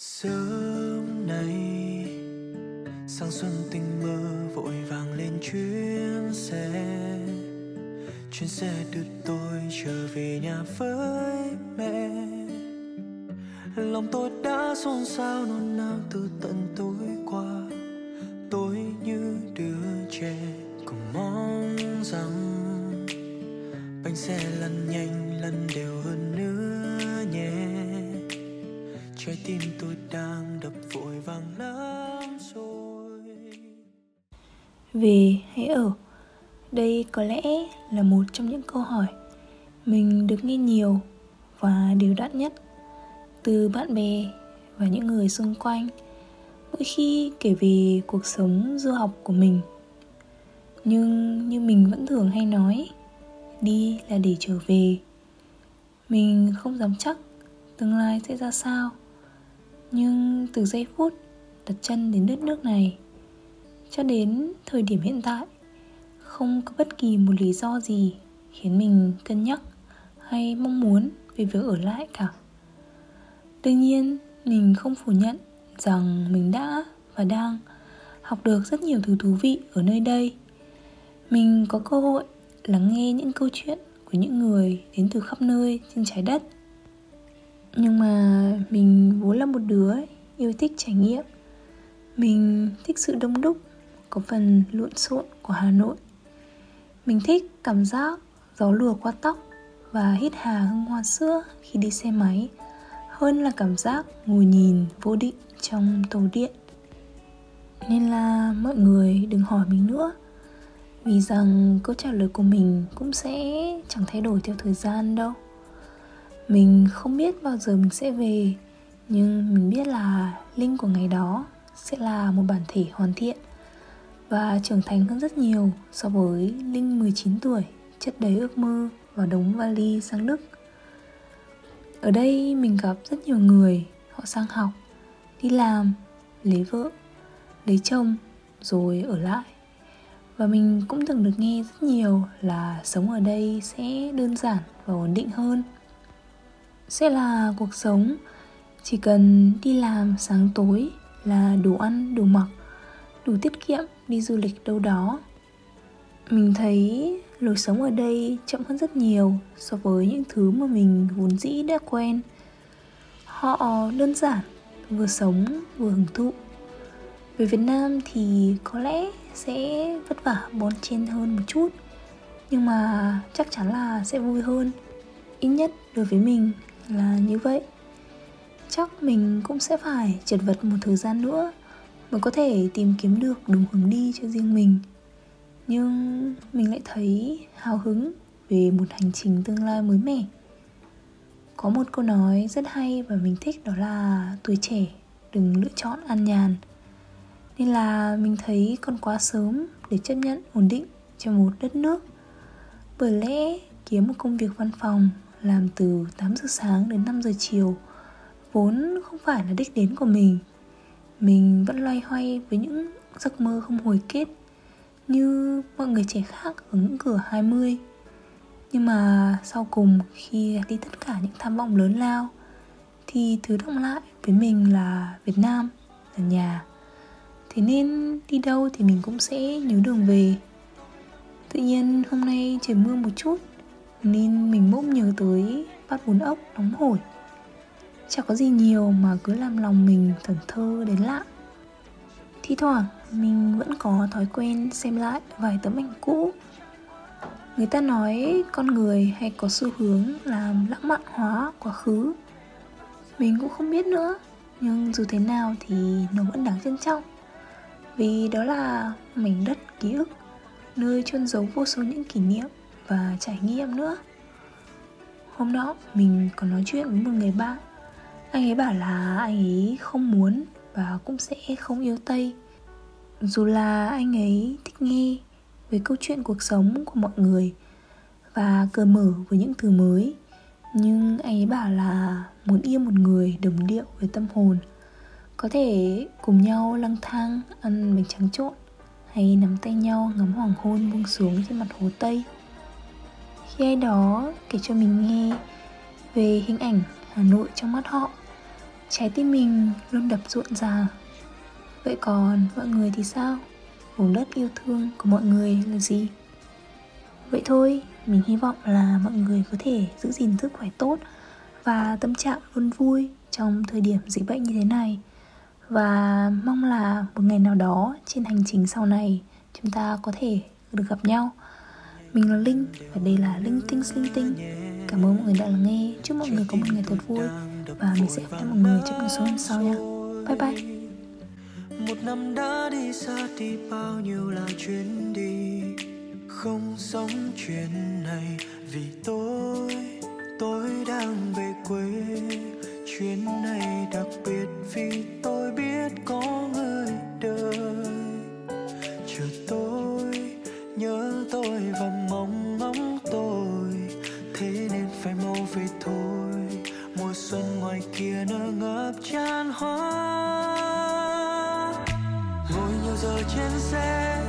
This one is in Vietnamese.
sớm nay, sang xuân tình mơ vội vàng lên chuyến xe. Chuyến xe đưa tôi trở về nhà với mẹ. Lòng tôi đã xôn xao, nôn nao từ tận tối qua. Tôi như đứa trẻ cùng mong rằng bánh xe lăn nhanh, lăn đều hơn nữa nhé trái tim tôi đang đập vội vàng lắm rồi Về hay ở? Đây có lẽ là một trong những câu hỏi mình được nghe nhiều và điều đắt nhất từ bạn bè và những người xung quanh mỗi khi kể về cuộc sống du học của mình. Nhưng như mình vẫn thường hay nói, đi là để trở về. Mình không dám chắc tương lai sẽ ra sao nhưng từ giây phút đặt chân đến đất nước này cho đến thời điểm hiện tại, không có bất kỳ một lý do gì khiến mình cân nhắc hay mong muốn về việc ở lại cả. Đương nhiên, mình không phủ nhận rằng mình đã và đang học được rất nhiều thứ thú vị ở nơi đây. Mình có cơ hội lắng nghe những câu chuyện của những người đến từ khắp nơi trên trái đất nhưng mà mình vốn là một đứa yêu thích trải nghiệm. Mình thích sự đông đúc, có phần lộn xộn của hà nội. Mình thích cảm giác gió lùa qua tóc và hít hà hương hoa sữa khi đi xe máy, hơn là cảm giác ngồi nhìn vô định trong tàu điện. Nên là mọi người đừng hỏi mình nữa, vì rằng câu trả lời của mình cũng sẽ chẳng thay đổi theo thời gian đâu mình không biết bao giờ mình sẽ về nhưng mình biết là linh của ngày đó sẽ là một bản thể hoàn thiện và trưởng thành hơn rất nhiều so với linh 19 tuổi chất đầy ước mơ và đống vali sang Đức. Ở đây mình gặp rất nhiều người họ sang học, đi làm, lấy vợ, lấy chồng rồi ở lại. Và mình cũng từng được nghe rất nhiều là sống ở đây sẽ đơn giản và ổn định hơn sẽ là cuộc sống. Chỉ cần đi làm sáng tối là đủ ăn, đủ mặc, đủ tiết kiệm đi du lịch đâu đó. Mình thấy lối sống ở đây chậm hơn rất nhiều so với những thứ mà mình vốn dĩ đã quen. Họ đơn giản, vừa sống, vừa hưởng thụ. Về việt nam thì có lẽ sẽ vất vả bon chen hơn một chút, nhưng mà chắc chắn là sẽ vui hơn. Ít nhất đối với mình là như vậy. Chắc mình cũng sẽ phải chật vật một thời gian nữa mới có thể tìm kiếm được đúng hướng đi cho riêng mình. Nhưng mình lại thấy hào hứng về một hành trình tương lai mới mẻ. Có một câu nói rất hay và mình thích, đó là tuổi trẻ đừng lựa chọn an nhàn nên là mình thấy còn quá sớm để chấp nhận ổn định cho một đất nước. Bởi lẽ kiếm một công việc văn phòng làm từ 8 giờ sáng đến 5 giờ chiều, vốn không phải là đích đến của mình. Mình vẫn loay hoay với những giấc mơ không hồi kết, như mọi người trẻ khác ở ngưỡng cửa 20 nhưng mà sau cùng khi đi tất cả những tham vọng lớn lao, thì thứ động lại với mình là Việt Nam, là nhà. Thế nên đi đâu thì mình cũng sẽ nhớ đường về. Tự nhiên hôm nay trời mưa một chút nên mình bỗng nhớ tới bát bún ốc nóng hổi. Chẳng có gì nhiều mà cứ làm lòng mình thẩn thơ đến lạ. Thi thoảng, mình vẫn có thói quen xem lại vài tấm ảnh cũ. Người ta nói con người hay có xu hướng làm lãng mạn hóa quá khứ. Mình cũng không biết nữa, Nhưng dù thế nào thì nó vẫn đáng trân trọng. Vì đó là mảnh đất ký ức, Nơi chôn giấu vô số những kỷ niệm và trải nghiệm nữa. Hôm đó, mình còn nói chuyện với một người bạn. Anh ấy bảo là anh ấy không muốn và cũng sẽ không yêu tây. Dù là anh ấy thích nghe về câu chuyện cuộc sống của mọi người và cởi mở với những thứ mới, nhưng anh ấy bảo là muốn yêu một người đồng điệu với tâm hồn, có thể cùng nhau lang thang, ăn bánh trắng trộn, hay nắm tay nhau ngắm hoàng hôn buông xuống trên mặt hồ tây khi ai đó kể cho mình nghe về hình ảnh hà nội trong mắt họ. Trái tim mình luôn đập rộn ràng. Vậy còn mọi người thì sao? Vùng đất yêu thương của mọi người là gì? Vậy thôi, mình hy vọng là mọi người có thể giữ gìn sức khỏe tốt và tâm trạng luôn vui trong thời điểm dịch bệnh như thế này. Và mong là một ngày nào đó trên hành trình sau này, chúng ta có thể được gặp nhau mình là linh và đây là linh tinh linh tinh. Cảm ơn mọi người đã lắng nghe. Chúc mọi người có một ngày thật vui và mình sẽ gặp lại mọi người trong số hôm sau nha. Bye bye. Một năm đã đi xa thì bao nhiêu là chuyến đi. Không sống chuyện này vì tôi nhớ tôi và mong ngóng tôi. Thế nên phải mau về thôi. Mùa xuân ngoài kia nở ngập tràn hoa. Ngồi nhiều giờ trên xe